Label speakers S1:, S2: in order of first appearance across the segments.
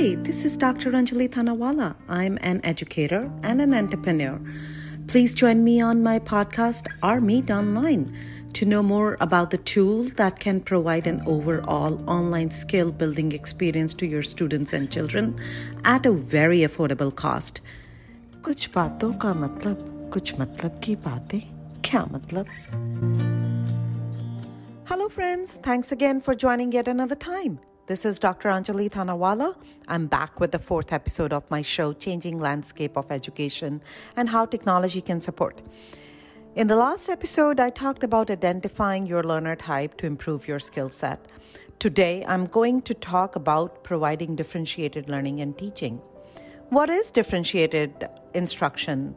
S1: Hi, this is Dr. Anjali Thanawala. I'm an educator and an entrepreneur. Please join me on my podcast, Our Meet Online, to know more about the tool that can provide an overall online skill building experience to your students and children at a very affordable cost. कुछ बातों का मतलब कुछ मतलब की बातें क्या मतलब Hello friends, thanks again for joining yet another time. This is Dr. Anjali Thanawala. I'm back with the fourth episode of my show, Changing Landscape of Education and How Technology Can Support. In the last episode, I talked about identifying your learner type to improve your skill set. Today, I'm going to talk about providing differentiated learning and teaching. What is differentiated instruction?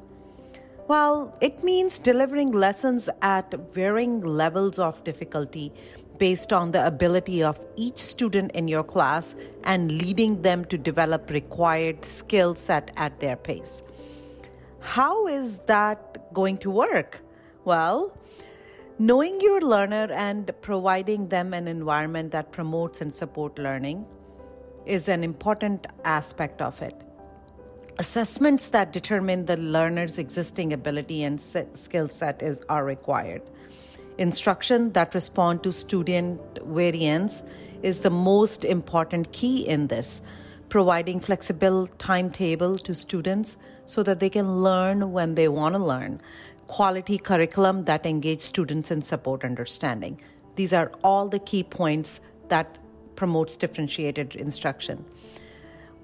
S1: Well, it means delivering lessons at varying levels of difficulty based on the ability of each student in your class and leading them to develop required skill set at their pace. How is that going to work? Well, knowing your learner and providing them an environment that promotes and supports learning is an important aspect of it. Assessments that determine the learner's existing ability and skill set is, are required. Instruction that respond to student variance is the most important key in this, providing flexible timetable to students so that they can learn when they want to learn, quality curriculum that engage students and support understanding. These are all the key points that promotes differentiated instruction.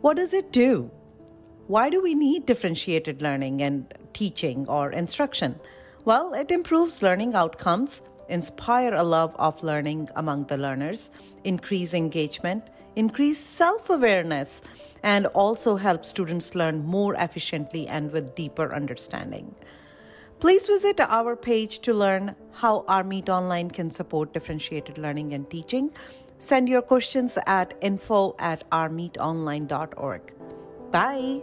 S1: What does it do? Why do we need differentiated learning and teaching or instruction? Well, it improves learning outcomes, inspire a love of learning among the learners, increase engagement, increase self awareness, and also help students learn more efficiently and with deeper understanding. Please visit our page to learn how our Meet Online can support differentiated learning and teaching. Send your questions at info at ourmeetonline.org. Bye.